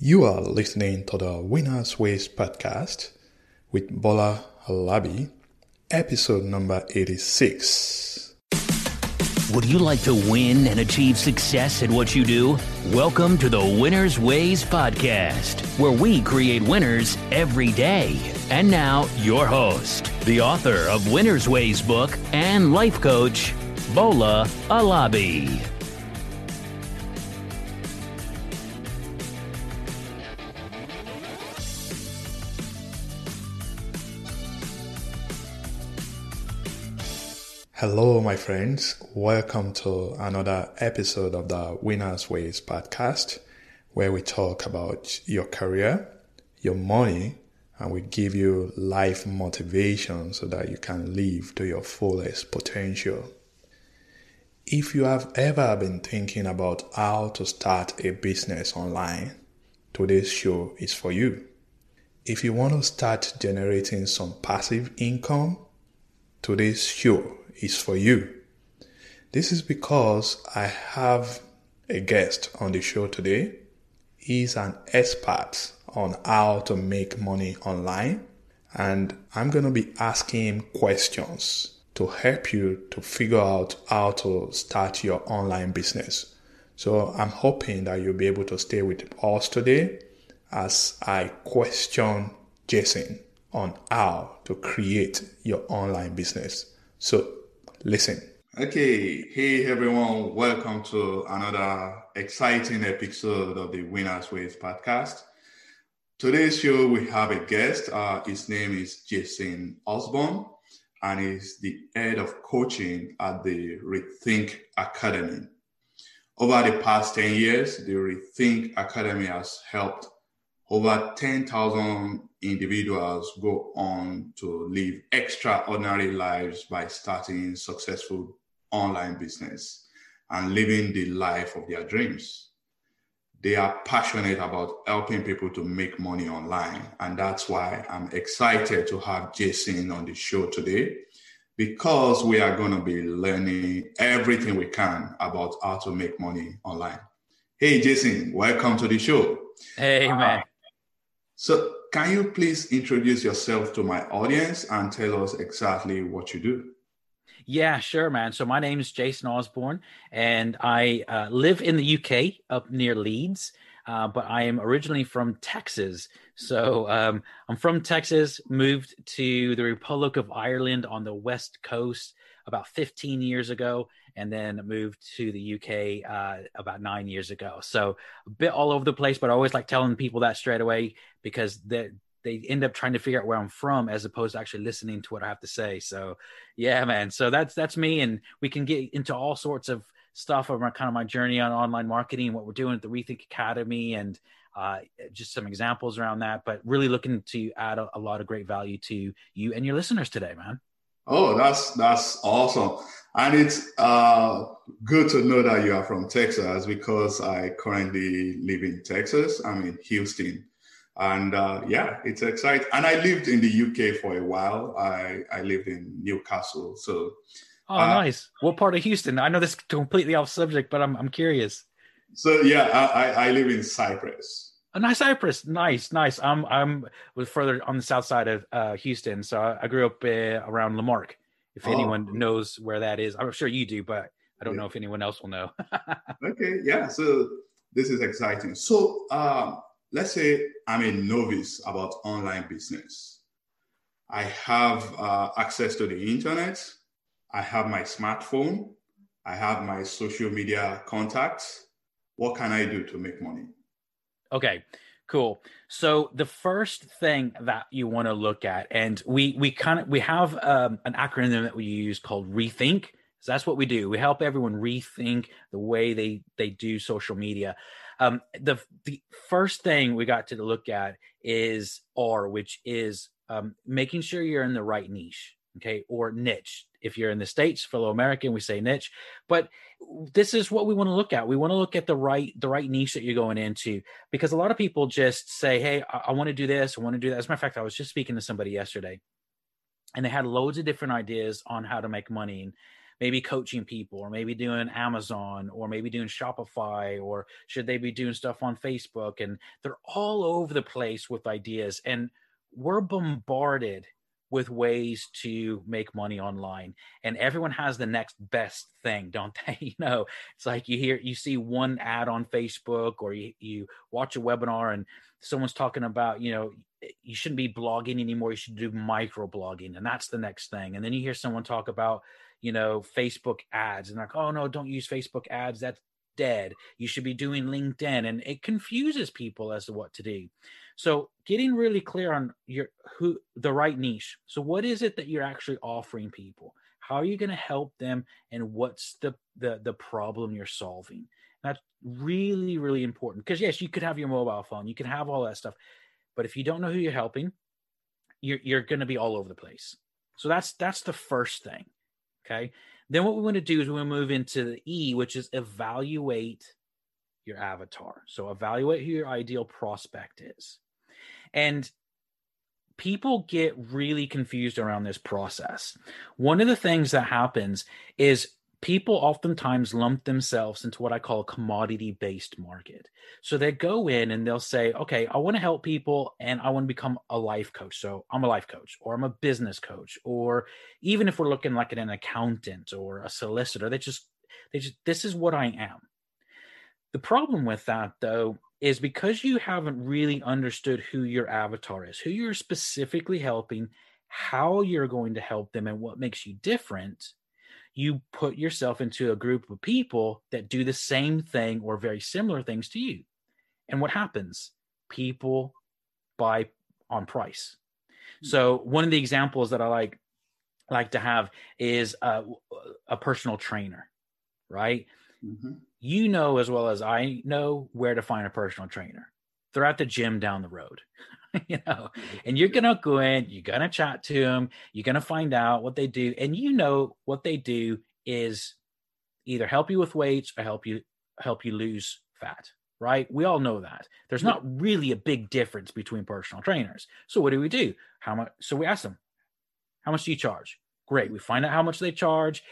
You are listening to the Winners Ways podcast with Bola Alabi, episode number 86. Would you like to win and achieve success at what you do? Welcome to the Winners Ways podcast, where we create winners every day. And now, your host, the author of Winners Ways book and life coach, Bola Alabi. Hello, my friends. Welcome to another episode of the Winners Ways podcast, where we talk about your career, your money, and we give you life motivation so that you can live to your fullest potential. If you have ever been thinking about how to start a business online, today's show is for you. If you want to start generating some passive income, today's show is for you. This is because I have a guest on the show today. He's an expert on how to make money online, and I'm going to be asking him questions to help you to figure out how to start your online business. So I'm hoping that you'll be able to stay with us today as I question Jason on how to create your online business. So listen. Okay, hey everyone, welcome to another exciting episode of the Winners Ways podcast. Today's show, we have a guest. Uh, his name is Jason Osborne, and he's the head of coaching at the Rethink Academy. Over the past 10 years, the Rethink Academy has helped over 10,000 individuals go on to live extraordinary lives by starting successful online business and living the life of their dreams. They are passionate about helping people to make money online. And that's why I'm excited to have Jason on the show today because we are going to be learning everything we can about how to make money online. Hey, Jason, welcome to the show. Hey, man. Uh, so, can you please introduce yourself to my audience and tell us exactly what you do? Yeah, sure, man. So my name is Jason Osborne, and I uh, live in the UK up near Leeds, uh, but I am originally from Texas. So um, I'm from Texas, moved to the Republic of Ireland on the west coast about 15 years ago, and then moved to the UK uh, about nine years ago. So a bit all over the place, but I always like telling people that straight away because they they end up trying to figure out where I'm from as opposed to actually listening to what I have to say. So yeah, man. So that's that's me, and we can get into all sorts of stuff of my kind of my journey on online marketing what we're doing at the Rethink Academy and uh, just some examples around that. But really looking to add a, a lot of great value to you and your listeners today, man. Oh, that's that's awesome. And it's uh, good to know that you are from Texas because I currently live in Texas. I'm in Houston. And uh, yeah, it's exciting. And I lived in the UK for a while. I, I lived in Newcastle. So, oh, uh, nice. What part of Houston? I know this is completely off subject, but I'm, I'm curious. So, yeah, I, I live in Cypress. A nice Cypress, nice, nice. I'm I'm was further on the south side of uh, Houston, so I, I grew up uh, around La Marque if oh. anyone knows where that is. I'm sure you do, but I don't yeah. know if anyone else will know. okay, yeah. So this is exciting. So um, let's say I'm a novice about online business. I have uh, access to the internet. I have my smartphone. I have my social media contacts. What can I do to make money? Okay. Cool. So the first thing that you want to look at, and we we kind of we have um, an acronym that we use called Rethink. So that's what we do. We help everyone rethink the way they they do social media. Um, the the first thing we got to look at is R, which is um, making sure you're in the right niche, okay, or niche. If you're in the states, fellow American, we say niche, but this is what we want to look at. We want to look at the right the right niche that you're going into because a lot of people just say, "Hey, I, I want to do this. I want to do that." As a matter of fact, I was just speaking to somebody yesterday, and they had loads of different ideas on how to make money. and maybe coaching people or maybe doing Amazon or maybe doing Shopify or should they be doing stuff on Facebook and they're all over the place with ideas and we're bombarded with ways to make money online and everyone has the next best thing don't they? You know it's like you hear you see one ad on facebook or you, you watch a webinar and someone's talking about you know you shouldn't be blogging anymore you should do micro blogging and that's the next thing and then you hear someone talk about you know facebook ads and like oh no don't use facebook ads that's dead. You should be doing linkedin and it confuses people as to what to do so getting really clear on your who the right niche. So what is it that you're actually offering people? How are you going to help them and what's the the the problem you're solving? That's really really important because yes, you could have your mobile phone, you can have all that stuff. But if you don't know who you're helping, you're you're going to be all over the place. So that's that's the first thing. Okay? Then what we want to do is we move into the E, which is evaluate your avatar. So evaluate who your ideal prospect is. And people get really confused around this process. One of the things that happens is people oftentimes lump themselves into what I call a commodity based market. So they go in and they'll say, okay, I want to help people and I want to become a life coach. So I'm a life coach or I'm a business coach, or even if we're looking like an accountant or a solicitor, they just, they just, this is what I am. The problem with that though is because you haven't really understood who your avatar is, who you're specifically helping, how you're going to help them, and what makes you different, you put yourself into a group of people that do the same thing or very similar things to you. And what happens? People buy on price. Hmm. So one of the examples that I like like to have is a, a personal trainer, right? Mm-hmm you know as well as I know where to find a personal trainer. They're at the gym down the road, you know, and you're gonna go in, you're gonna chat to them, you're gonna find out what they do, and you know what they do is either help you with weights or help you help you lose fat right? We all know that. There's not really a big difference between personal trainers. So what do we do? How much? So we ask them, how much do you charge? Great. We find out how much they charge,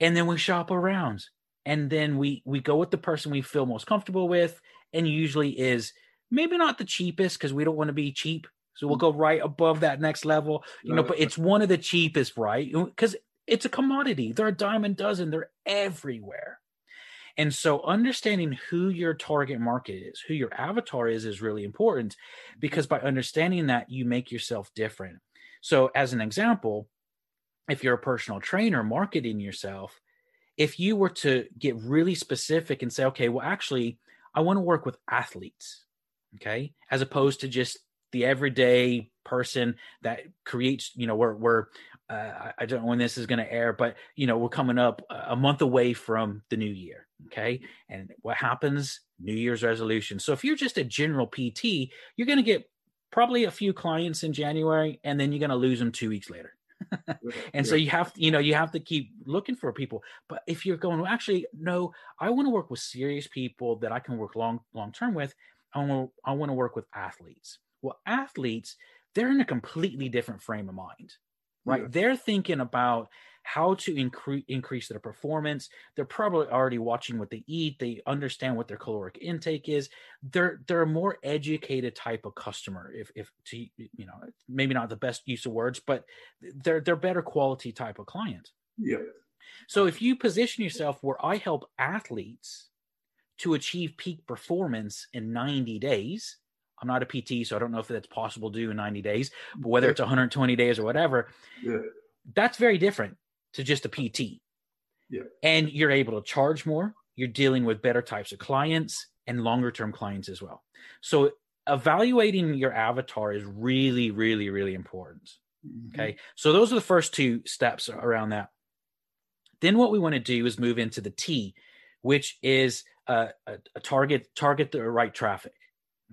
and then we shop around and then we we go with the person we feel most comfortable with and usually is maybe not the cheapest because we don't want to be cheap. So we'll go right above that next level you know but it's one of the cheapest right? Because it's a commodity. They're a dime diamond dozen. They're everywhere. And so understanding who your target market is who your avatar is is really important because by understanding that you make yourself different. So as an example if you're a personal trainer marketing yourself if you were to get really specific and say, okay, well, actually, I want to work with athletes, okay, as opposed to just the everyday person that creates, you know, we're, we're uh, I don't know when this is going to air, but you know, we're coming up a month away from the new year. Okay. And what happens? New Year's resolution. So if you're just a general PT, you're going to get probably a few clients in January and then you're going to lose them two weeks later. and so you have to, you know you have to keep looking for people. But if you're going well, actually no i want to work with serious people that i can work long long term with. I want to i want to work with athletes. Well athletes they're in a completely different frame of mind right? Yeah. they're thinking about how to increase increase their performance. They're probably already watching what they eat. They understand what their caloric intake is. They're they're a more educated type of customer. If if to you know maybe not the best use of words, but they're they're better quality type of client. Yeah. So if you position yourself where I help athletes to achieve peak performance in 90 days, I'm not a PT, so I don't know if that's possible to do in 90 days, but whether it's 120 days or whatever, yeah. that's very different to just a PT. Yeah. And you're able to charge more. You're dealing with better types of clients and longer term clients as well. So evaluating your avatar is really, really, really important. Mm-hmm. Okay. So those are the first two steps around that. Then what we want to do is move into the T, which is a, a, a target target the right traffic.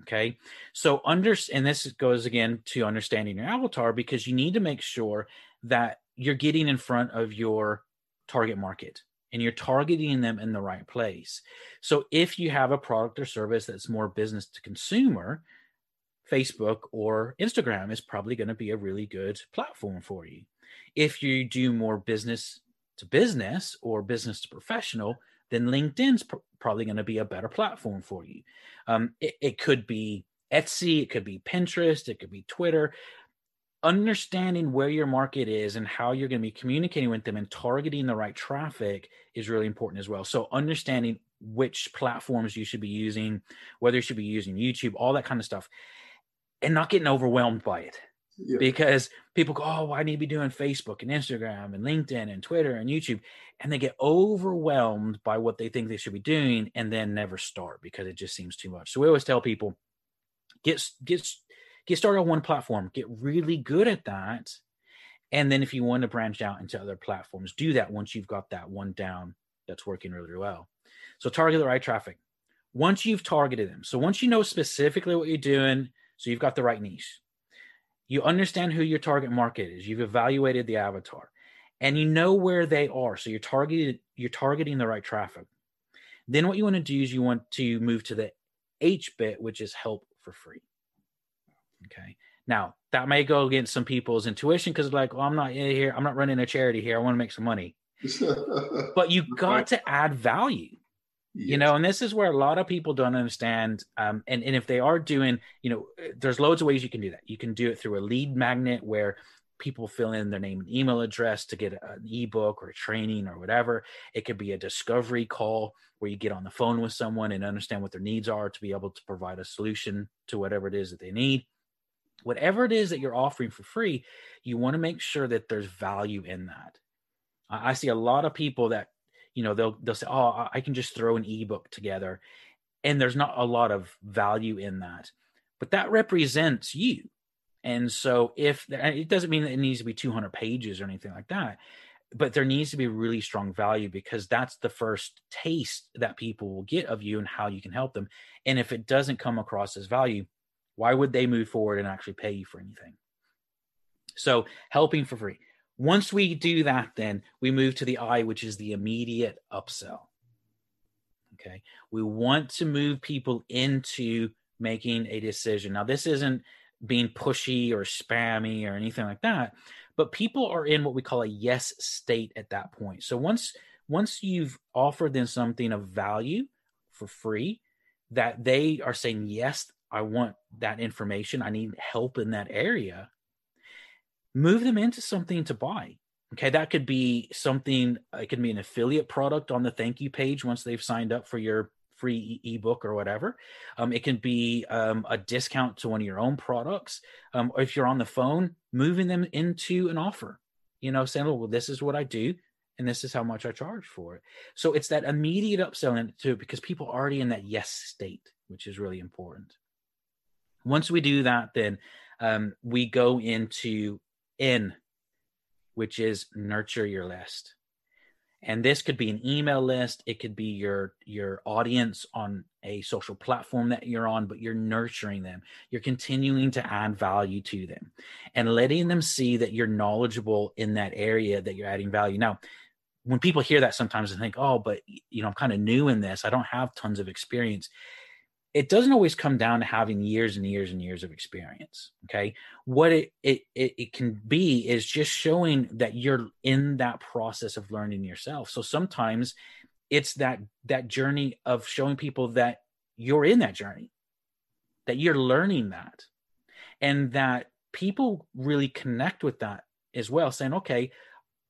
Okay. So under and this goes again to understanding your avatar because you need to make sure that you're getting in front of your target market and you're targeting them in the right place. So if you have a product or service that's more business to consumer, Facebook or Instagram is probably going to be a really good platform for you. If you do more business to business or business to professional, then LinkedIn's pr- probably going to be a better platform for you. Um, it, it could be Etsy, it could be Pinterest, it could be Twitter. Understanding where your market is and how you're going to be communicating with them and targeting the right traffic is really important as well. So, understanding which platforms you should be using, whether you should be using YouTube, all that kind of stuff, and not getting overwhelmed by it. Yeah. Because people go, oh, I need to be doing Facebook and Instagram and LinkedIn and Twitter and YouTube. And they get overwhelmed by what they think they should be doing and then never start because it just seems too much. So we always tell people get, get, get started on one platform, get really good at that. And then if you want to branch out into other platforms, do that once you've got that one down that's working really well. So target the right traffic. Once you've targeted them, so once you know specifically what you're doing, so you've got the right niche, you understand who your target market is, you've evaluated the avatar, and you know where they are. So you're targeted, you're targeting the right traffic. Then what you want to do is you want to move to the H bit, which is help for free. Okay. Now that may go against some people's intuition because like, well, I'm not here, I'm not running a charity here. I want to make some money. but you got to add value yes. you know and this is where a lot of people don't understand um, and, and if they are doing you know there's loads of ways you can do that you can do it through a lead magnet where people fill in their name and email address to get an ebook or a training or whatever it could be a discovery call where you get on the phone with someone and understand what their needs are to be able to provide a solution to whatever it is that they need whatever it is that you're offering for free you want to make sure that there's value in that. I see a lot of people that you know they'll they'll say oh i can just throw an ebook together and there's not a lot of value in that but that represents you. And so if it doesn't mean that it needs to be 200 pages or anything like that but there needs to be really strong value because that's the first taste that people will get of you and how you can help them. And if it doesn't come across as value why would they move forward and actually pay you for anything so helping for free once we do that, then we move to the I, which is the immediate upsell. Okay. We want to move people into making a decision. Now, this isn't being pushy or spammy or anything like that, but people are in what we call a yes state at that point. So once once you've offered them something of value for free, that they are saying, Yes, I want that information. I need help in that area move them into something to buy. Okay, that could be something, it could be an affiliate product on the thank you page once they've signed up for your free ebook or whatever. Um, it can be um, a discount to one of your own products. Um, or if you're on the phone, moving them into an offer, you know, saying, well, this is what I do and this is how much I charge for it. So it's that immediate upselling to because people are already in that yes state, which is really important. Once we do that, then um, we go into in, which is nurture your list. And this could be an email list, it could be your your audience on a social platform that you're on, but you're nurturing them. You're continuing to add value to them and letting them see that you're knowledgeable in that area that you're adding value. Now, when people hear that sometimes they think, "Oh, but you know, I'm kind of new in this. I don't have tons of experience." It doesn't always come down to having years and years and years of experience okay? What it, it it it, can be is just showing that you're in that process of learning yourself. So sometimes it's that that journey of showing people that you're in that journey that you're learning that and that people really connect with that as well saying okay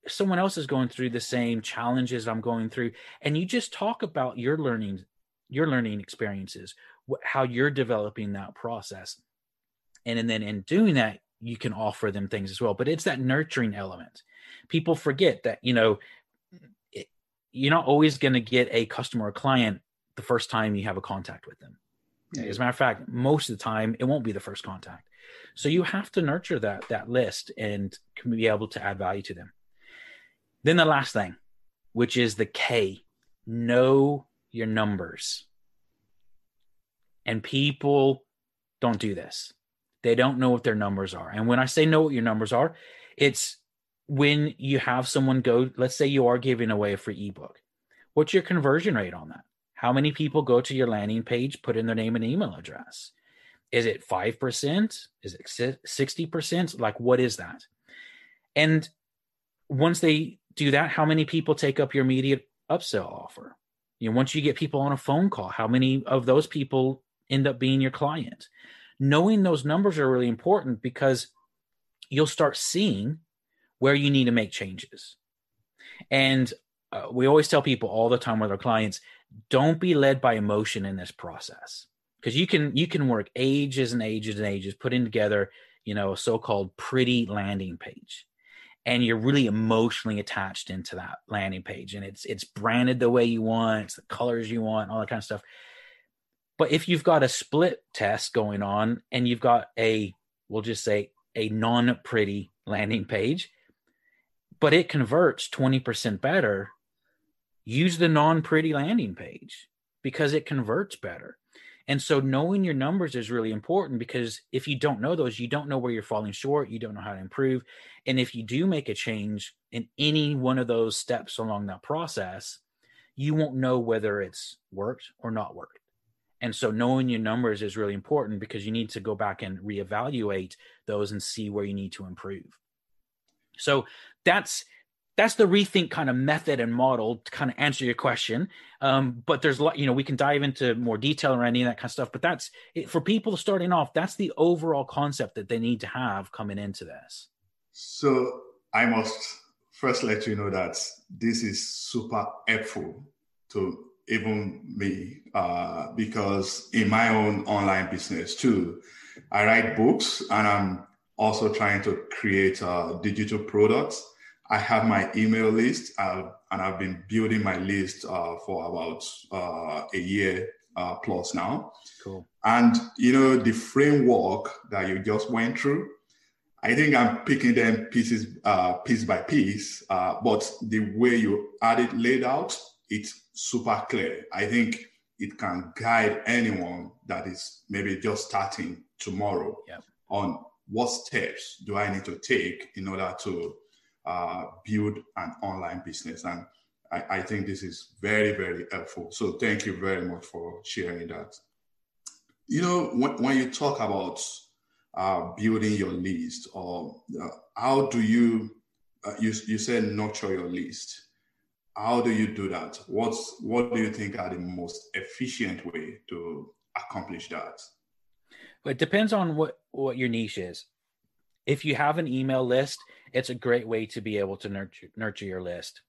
someone else is going through the same challenges i'm going through and you just talk about your learning your learning experiences how you're developing that process. And, and then in doing that you can offer them things as well but it's that nurturing element. People forget that you know it, you're not always going to get a customer or client the first time you have a contact with them. Mm-hmm. As a matter of fact most of the time it won't be the first contact. So you have to nurture that that list and can be able to add value to them. Then the last thing which is the k know your numbers and people don't do this. They don't know what their numbers are. And when I say know what your numbers are, it's when you have someone go, let's say you are giving away a free ebook. What's your conversion rate on that? How many people go to your landing page, put in their name and email address? Is it 5%? Is it 60%? Like, what is that? And once they do that, how many people take up your immediate upsell offer? You know, once you get people on a phone call, how many of those people end up being your client? Knowing those numbers are really important because you'll start seeing where you need to make changes. And uh, we always tell people all the time with our clients don't be led by emotion in this process because you can you can work ages and ages and ages putting together you know a so-called pretty landing page and you're really emotionally attached into that landing page and it's it's branded the way you want it's the colors you want all that kind of stuff but if you've got a split test going on and you've got a we'll just say a non pretty landing page but it converts 20% better use the non pretty landing page because it converts better and so knowing your numbers is really important because if you don't know those, you don't know where you're falling short, you don't know how to improve. And if you do make a change in any one of those steps along that process, you won't know whether it's worked or not worked. And so knowing your numbers is really important because you need to go back and reevaluate those and see where you need to improve. So that's that's the rethink kind of method and model to kind of answer your question. Um, but there's a lot, you know, we can dive into more detail around any of that kind of stuff. But that's it, for people starting off, that's the overall concept that they need to have coming into this. So I must first let you know that this is super helpful to even me uh, because in my own online business too, I write books and I'm also trying to create uh, digital products I have my email list, uh, and I've been building my list uh, for about uh, a year uh, plus now. Cool. And you know the framework that you just went through. I think I'm picking them pieces, uh, piece by piece. Uh, but the way you had it laid out, it's super clear. I think it can guide anyone that is maybe just starting tomorrow yep. on what steps do I need to take in order to uh, build an online business. And I, I, think this is very, very helpful. So thank you very much for sharing that. You know, when, when you talk about uh, building your list, or uh, how do you, uh, you, you said nurture your list. How do you do that? What's, what do you think are the most efficient way to accomplish that? Well, it depends on what, what your niche is if you have an email list, it's a great way to be able to nurture nurture your list.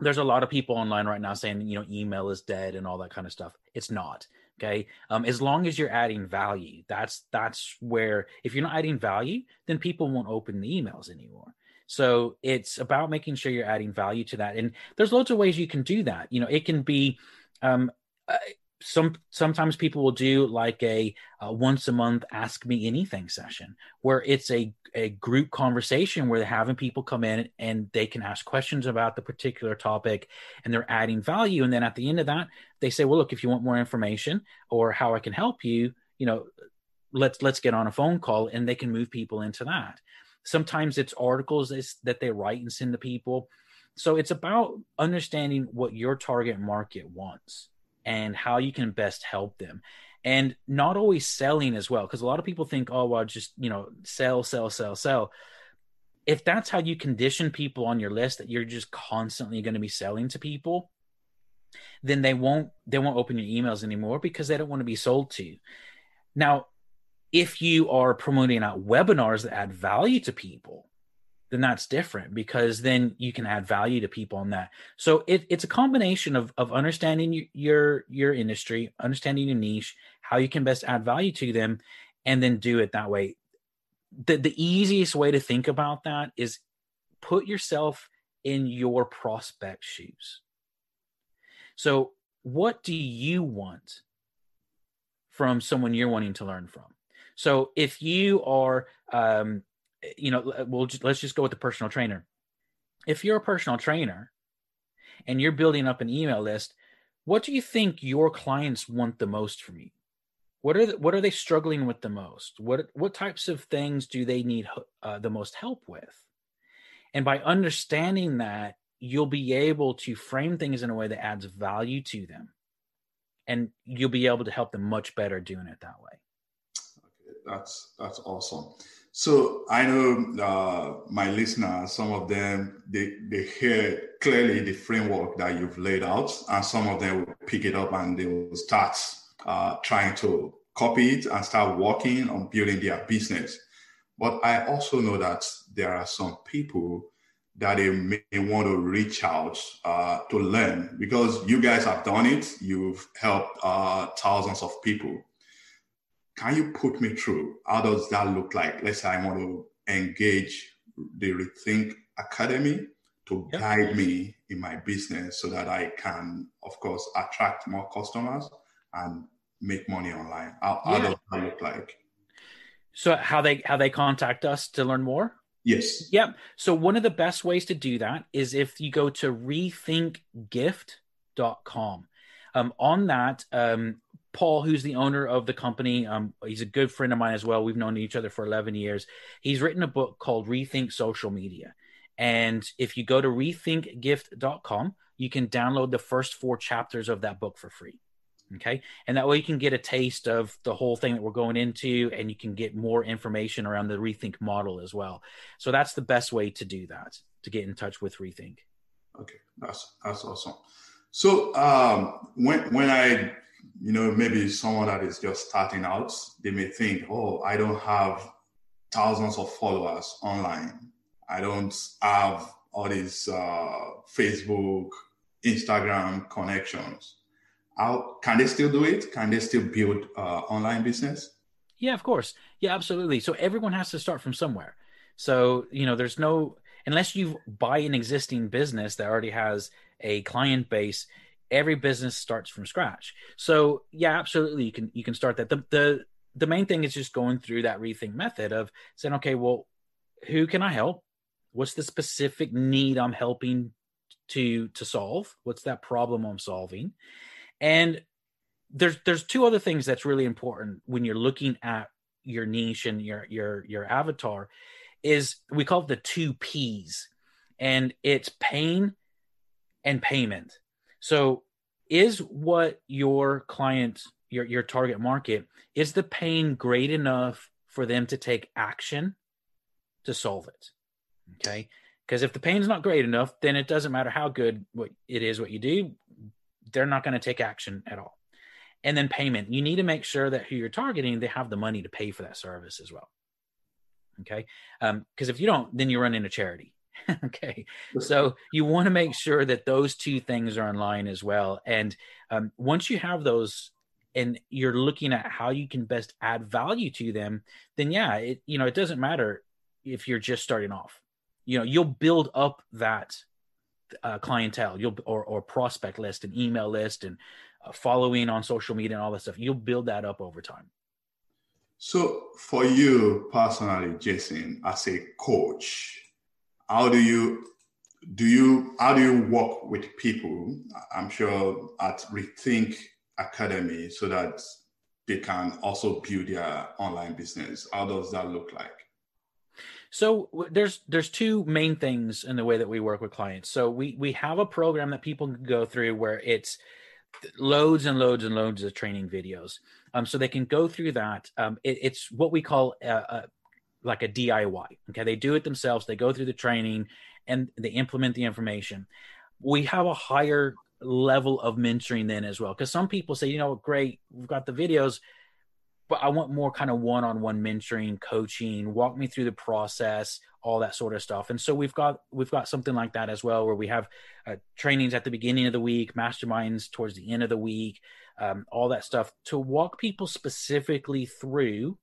There's a lot of people online right now saying, you know, email is dead and all that kind of stuff. It's not. Okay. Um, as long as you're adding value, that's that's where if you're not adding value, then people won't open the emails anymore. So it's about making sure you're adding value to that. And there's loads of ways you can do that. You know, it can be um, uh, some sometimes people will do like a, a, once a month ask me anything session where it's a, a group conversation where they're having people come in and they can ask questions about the particular topic and they're adding value and then at the end of that they say well look if you want more information or how i can help you you know let's let's get on a phone call and they can move people into that sometimes it's articles that they write and send to people. So it's about understanding what your target market wants and how you can best help them. And not always selling as well because a lot of people think oh well just you know sell sell sell sell. If that's how you condition people on your list that you're just constantly going to be selling to people then they won't they won't open your emails anymore because they don't want to be sold to you. now if you are promoting out webinars that add value to people then that's different because then you can add value to people on that. So it, it's a combination of of understanding your your industry, understanding your niche, how you can best add value to them, and then do it that way. The the easiest way to think about that is put yourself in your prospect shoes. So what do you want from someone you're wanting to learn from? So if you are um, you know, we'll just, let's just go with the personal trainer. If you're a personal trainer and you're building up an email list, what do you think your clients want the most from you? What are the, what are they struggling with the most? What what types of things do they need uh, the most help with? And by understanding that, you'll be able to frame things in a way that adds value to them, and you'll be able to help them much better doing it that way. That's that's awesome. So I know uh, my listeners, some of them they they hear clearly the framework that you've laid out, and some of them will pick it up and they will start uh, trying to copy it and start working on building their business. But I also know that there are some people that they may want to reach out uh, to learn because you guys have done it. You've helped uh, thousands of people. Can you put me through? How does that look like? Let's say I want to engage the Rethink Academy to yep. guide me in my business so that I can, of course, attract more customers and make money online. How, yeah. how does that look like? So how they how they contact us to learn more? Yes. Yep. So one of the best ways to do that is if you go to rethinkgift.com. Um, on that, um, Paul, who's the owner of the company, um, he's a good friend of mine as well. We've known each other for 11 years. He's written a book called Rethink Social Media. And if you go to rethinkgift.com, you can download the first four chapters of that book for free. Okay. And that way you can get a taste of the whole thing that we're going into and you can get more information around the Rethink model as well. So that's the best way to do that, to get in touch with Rethink. Okay. That's, that's awesome. So um, when, when I, you know, maybe someone that is just starting out, they may think, oh, I don't have thousands of followers online. I don't have all these uh, Facebook, Instagram connections how can they still do it? Can they still build uh, online business? Yeah, of course. Yeah, absolutely. So everyone has to start from somewhere. So you know, there's no unless you buy an existing business that already has a client base. Every business starts from scratch. So yeah, absolutely, you can you can start that. The the the main thing is just going through that rethink method of saying, okay, well, who can I help? What's the specific need I'm helping to to solve? What's that problem I'm solving? And there's there's two other things that's really important when you're looking at your niche and your your your avatar is we call it the two P's and it's pain and payment. So is what your client your your target market is the pain great enough for them to take action to solve it. Okay? Because if the pain's not great enough, then it doesn't matter how good what it is what you do they're not going to take action at all. And then payment, you need to make sure that who you're targeting, they have the money to pay for that service as well. Okay. Because um, if you don't, then you run into charity. okay. So you want to make sure that those two things are in line as well. And um, once you have those and you're looking at how you can best add value to them, then yeah, it, you know, it doesn't matter if you're just starting off. You know, you'll build up that uh, clientele you'll or, or prospect list and email list and uh, following on social media and all that stuff you'll build that up over time so for you personally jason as a coach how do you do you how do you work with people i'm sure at rethink academy so that they can also build their online business how does that look like so there's there's two main things in the way that we work with clients. So we we have a program that people can go through where it's loads and loads and loads of training videos. Um, so they can go through that. Um, it, it's what we call a, a, like a DIY. Okay, they do it themselves. They go through the training and they implement the information. We have a higher level of mentoring then as well because some people say, you know, great, we've got the videos but I want more kind of one-on-one mentoring, coaching, walk me through the process, all that sort of stuff. And so we've got we've got something like that as well, where we have uh, trainings at the beginning of the week, masterminds towards the end of the week, um, all that stuff to walk people specifically through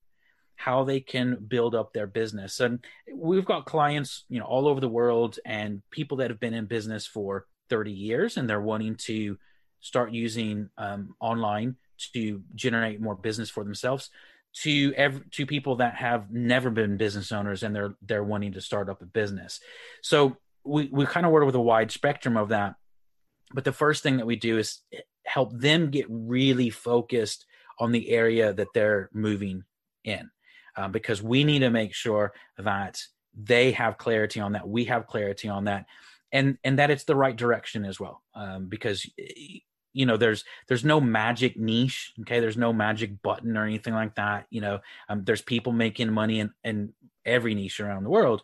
how they can build up their business. And we've got clients, you know, all over the world and people that have been in business for 30 years and they're wanting to start using um, online to generate more business for themselves to every, to people that have never been business owners and they're they're wanting to start up a business. So we we kind of work with a wide spectrum of that. But the first thing that we do is help them get really focused on the area that they're moving in, um, because we need to make sure that they have clarity on that, we have clarity on that, and and that it's the right direction as well. Um, because you know there's there's no magic niche okay there's no magic button or anything like that you know um, there's people making money in, in every niche around the world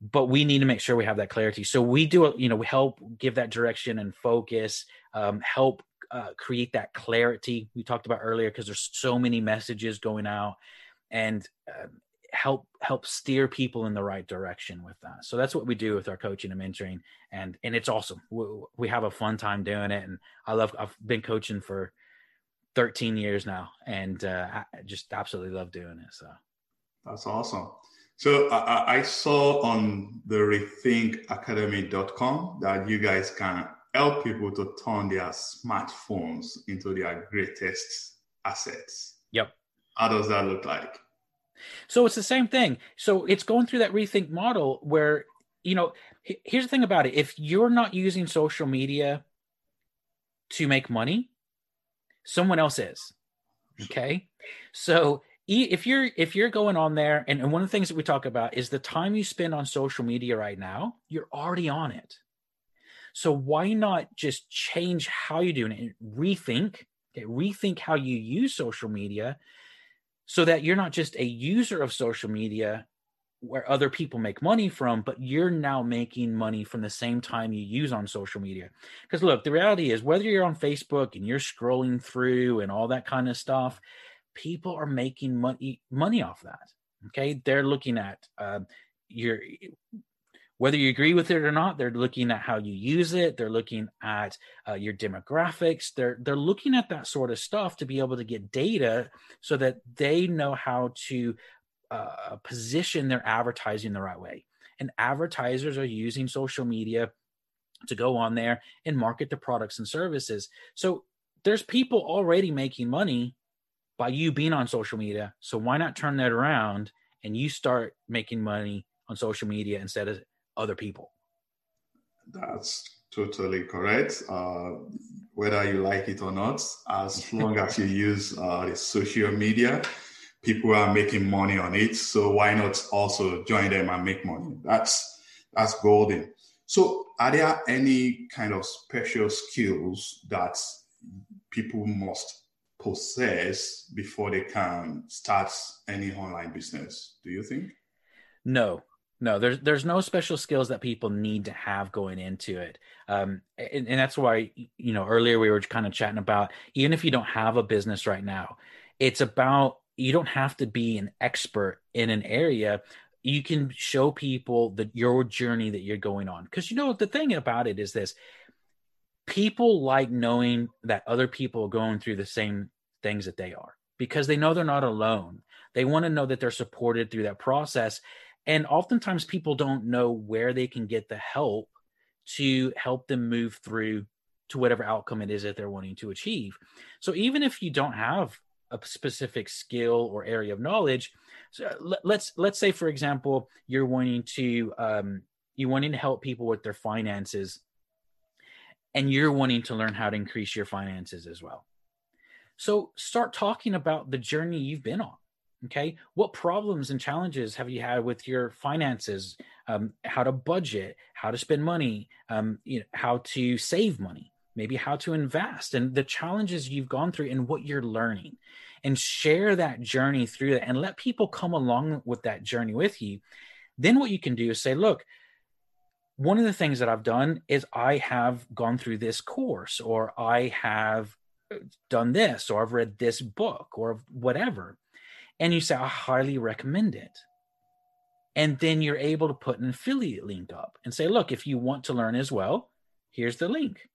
but we need to make sure we have that clarity so we do you know we help give that direction and focus um, help uh, create that clarity we talked about earlier because there's so many messages going out and uh, help help steer people in the right direction with that so that's what we do with our coaching and mentoring and and it's awesome we, we have a fun time doing it and i love i've been coaching for 13 years now and uh, i just absolutely love doing it so that's awesome so I, I saw on the rethinkacademy.com that you guys can help people to turn their smartphones into their greatest assets. Yep. How does that look like? So it's the same thing. So it's going through that rethink model where, you know, here's the thing about it. If you're not using social media to make money, someone else is. Okay. So if you're if you're going on there and, and one of the things that we talk about is the time you spend on social media right now you're already on it so why not just change how you're doing it and rethink okay, rethink how you use social media so that you're not just a user of social media where other people make money from, but you're now making money from the same time you use on social media. Because look, the reality is whether you're on Facebook and you're scrolling through and all that kind of stuff, people are making money money off that. Okay, they're looking at uh, your whether you agree with it or not. They're looking at how you use it. They're looking at uh, your demographics. They're they're looking at that sort of stuff to be able to get data so that they know how to uh, position their advertising the right way. And advertisers are using social media to go on there and market the products and services. So there's people already making money by you being on social media. So why not turn that around and you start making money on social media instead of other people? That's totally correct. Uh, whether you like it or not, as long as you use uh, the social media, people are making money on it. So why not also join them and make money? That's that's golden. So are there any kind of special skills that people must possess before they can start any online business do you think no no there's there's no special skills that people need to have going into it um, and, and that's why you know earlier we were kind of chatting about even if you don't have a business right now it's about you don't have to be an expert in an area you can show people that your journey that you're going on because you know the thing about it is this people like knowing that other people are going through the same things that they are because they know they're not alone. They want to know that they're supported through that process. And oftentimes people don't know where they can get the help to help them move through to whatever outcome it is that they're wanting to achieve. So even if you don't have a specific skill or area of knowledge, so let's let's say for example you're wanting to um, you're wanting to help people with their finances and you're wanting to learn how to increase your finances as well. So start talking about the journey you've been on. Okay. What problems and challenges have you had with your finances? Um, how to budget, how to spend money, um, you know, how to save money, maybe how to invest, and the challenges you've gone through and what you're learning. And share that journey through that and let people come along with that journey with you. Then what you can do is say, look, one of the things that I've done is I have gone through this course or I have uh, done this or I've read this book or whatever. And you say, I highly recommend it. And then you're able to put an affiliate link up and say, look, if you want to learn as well, here's the link.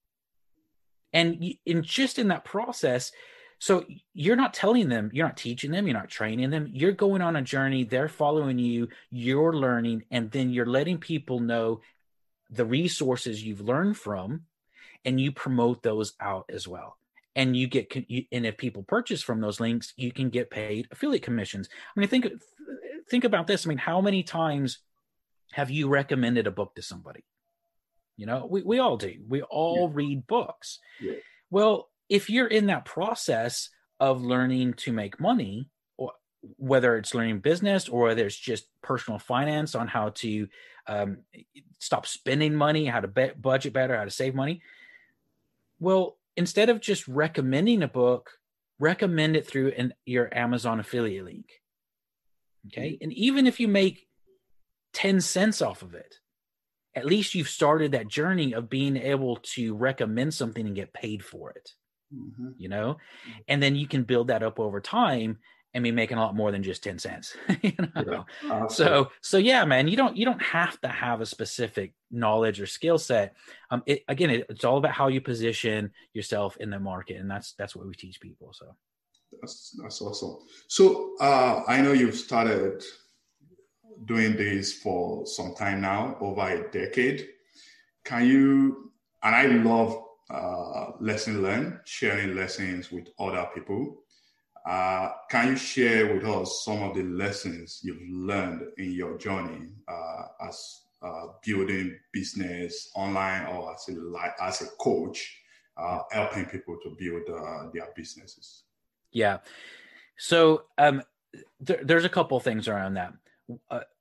And in just in that process, so you're not telling them, you're not teaching them, you're not training them. You're going on a journey. They're following you. You're learning, and then you're letting people know the resources you've learned from and you promote those out as well and you get and if people purchase from those links you can get paid affiliate commissions i mean think think about this i mean how many times have you recommended a book to somebody you know we, we all do we all yeah. read books yeah. well if you're in that process of learning to make money or whether it's learning business or whether it's just personal finance on how to um, stop spending money, how to budget better, how to save money. Well, instead of just recommending a book, recommend it through an, your Amazon affiliate link. Okay. And even if you make 10 cents off of it, at least you've started that journey of being able to recommend something and get paid for it. Mm-hmm. You know, and then you can build that up over time and be making a lot more than just 10 cents you know? yeah, so so yeah man you don't you don't have to have a specific knowledge or skill set. Um it, again it, it's all about how you position yourself in the market and that's that's what we teach people so. That's that's awesome. So uh i know you've started doing this for some time now over a decade. Can you and i love uh lesson learned sharing lessons with other people uh, can you share with us some of the lessons you've learned in your journey uh, as uh, building business online or as a as a coach, uh, helping people to build uh, their businesses? Yeah. So um, th- there's a couple things around that.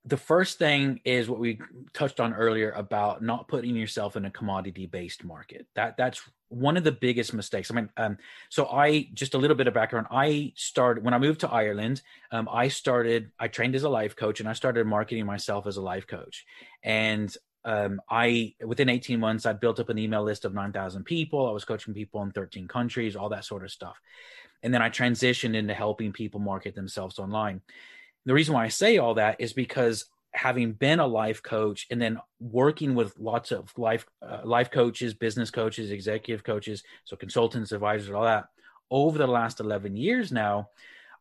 The first thing is what we touched on earlier about not putting yourself in a commodity based market. That that's one of the biggest mistakes. I mean, um, so I just a little bit of background. I started when I moved to Ireland. Um, I started. I trained as a life coach, and I started marketing myself as a life coach. And um, I within 18 months, I built up an email list of 9,000 people. I was coaching people in 13 countries, all that sort of stuff. And then I transitioned into helping people market themselves online. The reason why I say all that is because having been a life coach and then working with lots of life uh, life coaches, business coaches, executive coaches, so consultants, advisors, all that over the last 11 years now,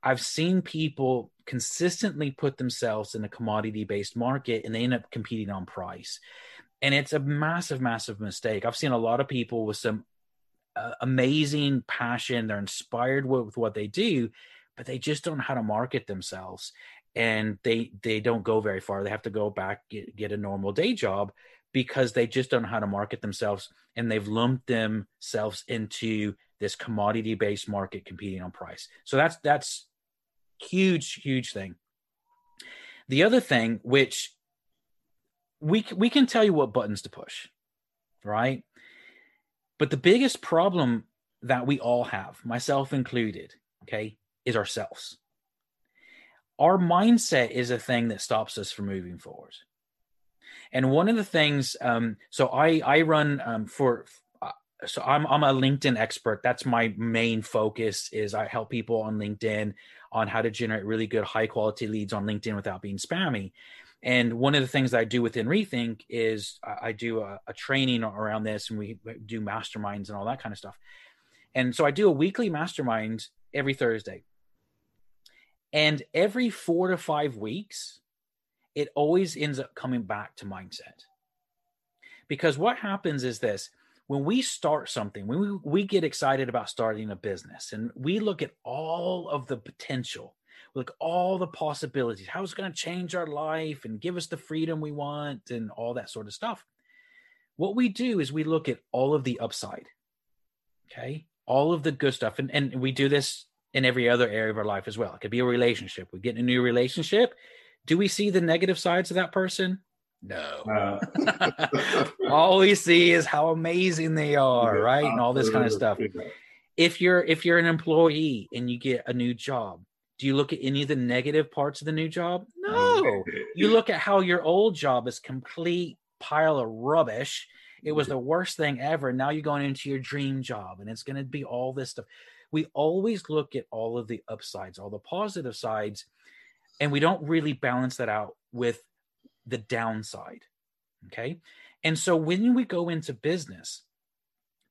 I've seen people consistently put themselves in a commodity based market and they end up competing on price. And it's a massive, massive mistake. I've seen a lot of people with some uh, amazing passion, they're inspired with, with what they do, but they just don't know how to market themselves and they they don't go very far. They have to go back get, get a normal day job because they just don't know how to market themselves and they've lumped themselves into this commodity based market competing on price. So that's that's huge huge thing. The other thing which we we can tell you what buttons to push, right? But the biggest problem that we all have, myself included, okay, is ourselves our mindset is a thing that stops us from moving forward. And one of the things, um, so I I run um, for, uh, so I'm I'm a LinkedIn expert. That's my main focus. Is I help people on LinkedIn on how to generate really good high quality leads on LinkedIn without being spammy. And one of the things that I do within Rethink is I do a, a training around this, and we do masterminds and all that kind of stuff. And so I do a weekly mastermind every Thursday and every four to five weeks, it always ends up coming back to mindset. Because what happens is this when we start something, when we, we get excited about starting a business and we look at all of the potential, look all the possibilities, how it's going to change our life and give us the freedom we want and all that sort of stuff. What we do is we look at all of the upside, okay, all of the good stuff. And, and we do this in every other area of our life as well. It could be a relationship. We get in a new relationship. Do we see the negative sides of that person? No. Uh. all we see is how amazing they are, yeah, right? And all this kind of stuff. If you're if you're an employee and you get a new job, do you look at any of the negative parts of the new job? No. you look at how your old job is complete pile of rubbish. It was the worst thing ever. Now you're going into your dream job and it's going to be all this stuff we always look at all of the upsides, all the positive sides, and we don't really balance that out with the downside. Okay. And so when we go into business,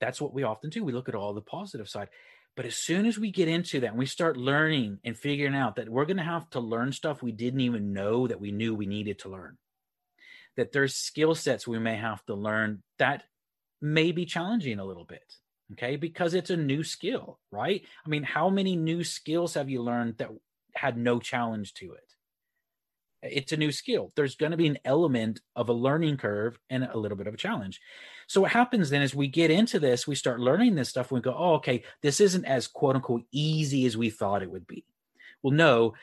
that's what we often do. We look at all the positive side. But as soon as we get into that and we start learning and figuring out that we're going to have to learn stuff we didn't even know that we knew we needed to learn, that there's skill sets we may have to learn that may be challenging a little bit okay because it's a new skill right? I mean how many new skills have you learned that had no challenge to it? It's a new skill. There's going to be an element of a learning curve and a little bit of a challenge. So what happens then is we get into this we start learning this stuff and we go oh okay this isn't as quote unquote easy as we thought it would be. Well no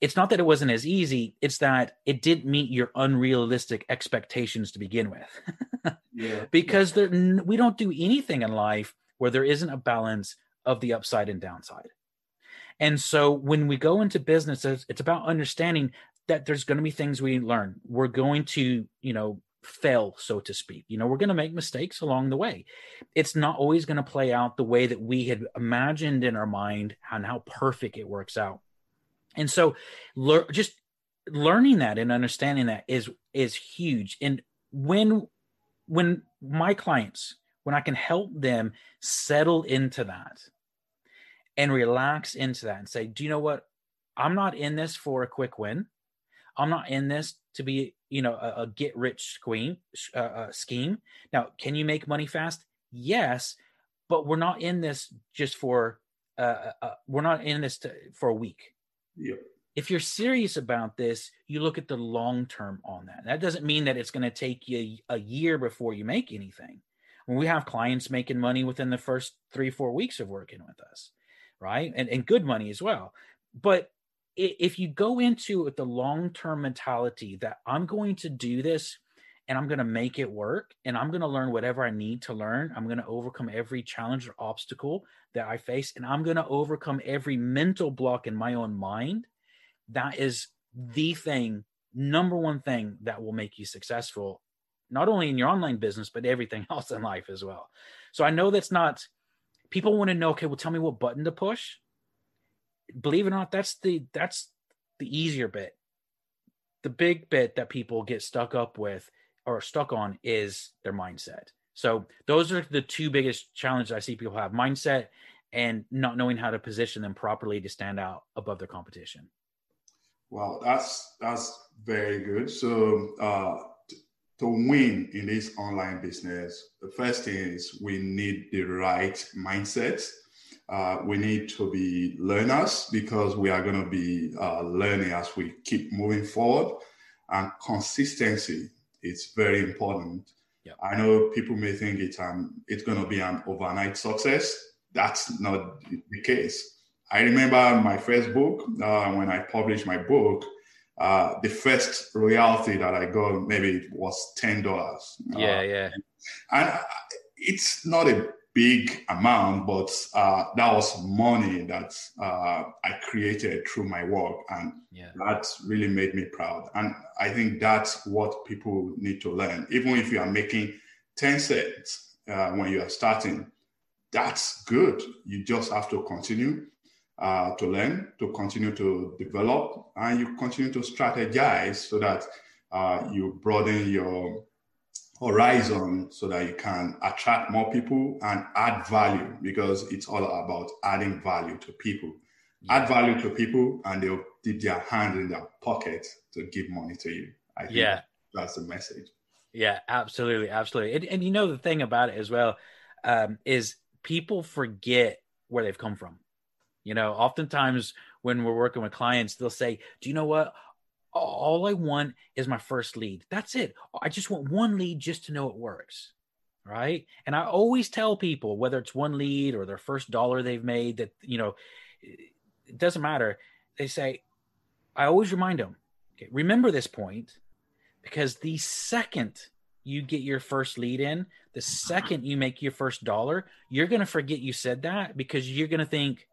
it's not that it wasn't as easy it's that it didn't meet your unrealistic expectations to begin with. Yeah. because there, we don't do anything in life where there isn't a balance of the upside and downside. And so when we go into business, it's about understanding that there's going to be things we learn. We're going to, you know, fail, so to speak. You know, we're going to make mistakes along the way. It's not always going to play out the way that we had imagined in our mind and how perfect it works out. And so, just learning that and understanding that is is huge. And when when my clients, when I can help them settle into that and relax into that and say, do you know what? I'm not in this for a quick win. I'm not in this to be, you know, a, a get rich scheme. Uh, uh, scheme. Now, can you make money fast? Yes, but we're not in this just for. Uh, uh, uh we're not in this to, for a week. Yep. If you're serious about this, you look at the long term on that. That doesn't mean that it's going to take you a year before you make anything. We have clients making money within the first three, four weeks of working with us, right? And, and good money as well. But if you go into with the long term mentality that I'm going to do this and I'm going to make it work and I'm going to learn whatever I need to learn, I'm going to overcome every challenge or obstacle that I face, and I'm going to overcome every mental block in my own mind, that is the thing, number one thing that will make you successful, not only in your online business, but everything else in life as well. So I know that's not, people want to know, okay, well, tell me what button to push believe it or not, that's the that's the easier bit. The big bit that people get stuck up with or stuck on is their mindset. So those are the two biggest challenges I see people have: mindset and not knowing how to position them properly to stand out above their competition. Well, that's that's very good. So uh, to win in this online business, the first thing is we need the right mindset uh, we need to be learners because we are going to be uh, learning as we keep moving forward. And consistency is very important. Yep. I know people may think it's um, it's going to be an overnight success. That's not the case. I remember my first book uh, when I published my book. Uh, the first royalty that I got maybe was ten dollars. Yeah, yeah. And it's not a big amount, but uh, that was money that uh, I created through my work, and yeah. that really made me proud. And I think that's what people need to learn. Even if you are making ten cents uh, when you are starting, that's good. You just have to continue uh, to learn, to continue to develop, and you continue to strategize so that uh, you broaden your horizon so that you can attract more people and add value because it's all about adding value to people. Add value to people and they'll dip their hand in their pocket to give money to you. I think yeah. that's the message. Yeah, absolutely. Absolutely. And, and you know, the thing about it as well um, is people forget where they've come from. You know, oftentimes when we're working with clients, they'll say, Do you know what? all I want is my first lead. That's it. I just want one lead just to know it works. Right. And I always tell people, whether it's one lead or their first dollar they've made, that, you know, it doesn't matter. They say, I always remind them, okay, remember this point because the second you get your first lead in, the second you make your first dollar, you're going to forget you said that because you're going to think,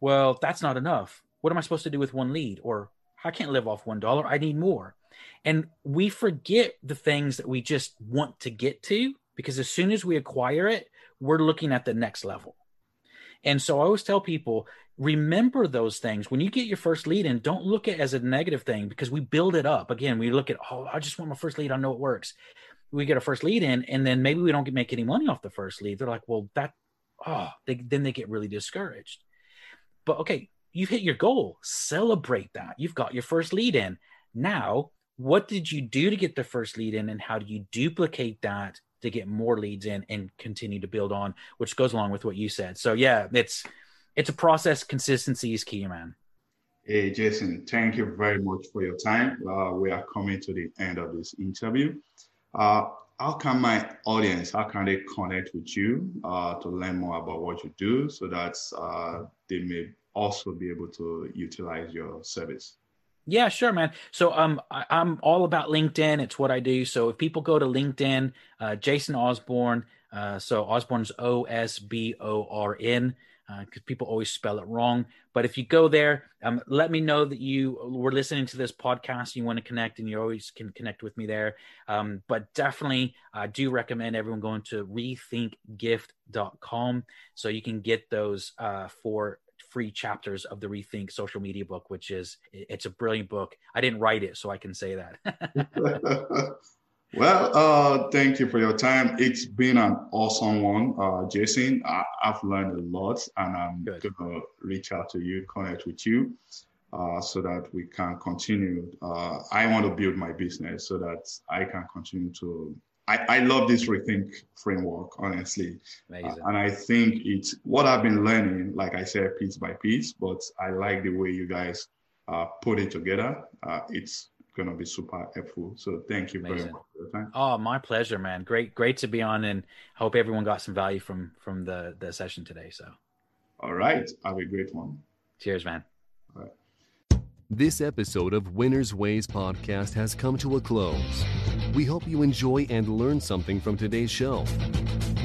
well, that's not enough. What am I supposed to do with one lead? Or I can't live off one dollar. I need more. And we forget the things that we just want to get to because as soon as we acquire it, we're looking at the next level. And so I always tell people remember those things. When you get your first lead in, don't look at it as a negative thing because we build it up. Again, we look at, oh, I just want my first lead. I know it works. We get a first lead in, and then maybe we don't make any money off the first lead. They're like, well, that, oh, they, then they get really discouraged. But okay, you've hit your goal. Celebrate that. You've got your first lead in. Now, what did you do to get the first lead in, and how do you duplicate that to get more leads in and continue to build on? Which goes along with what you said. So yeah, it's it's a process. Consistency is key, man. Hey, Jason, thank you very much for your time. Uh, we are coming to the end of this interview. Uh, how can my audience, how can they connect with you uh, to learn more about what you do so that uh, they may also be able to utilize your service? Yeah, sure, man. So um, I, am all about LinkedIn. It's what I do. So if people go to LinkedIn, uh, Jason Osborn, Uh, so Osborn's O S B O R N because uh, people always spell it wrong. But if you go there, um, let me know that you were listening to this podcast. You want to connect, and you always can connect with me there. Um, but definitely, I do recommend everyone going to rethinkgift.com so you can get those uh, four free chapters of the Rethink Social Media book, which is it's a brilliant book. I didn't write it, so I can say that. Well, uh, thank you for your time. It's been an awesome one, uh, Jason. I, have learned a lot, and I'm Good. gonna reach out to you, connect with you, uh, so that we can continue. Uh, I want to build my business so that I can continue to. I, I love this rethink framework, honestly, uh, and I think it's what I've been learning. Like I said, piece by piece, but I like the way you guys uh, put it together. it's going to be super helpful. So thank you Amazing. very much for your time. Oh, my pleasure, man. Great, great to be on, and hope everyone got some value from from the the session today. So, all right, have a great one. Cheers, man. This episode of Winners Ways podcast has come to a close. We hope you enjoy and learn something from today's show.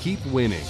keep winning.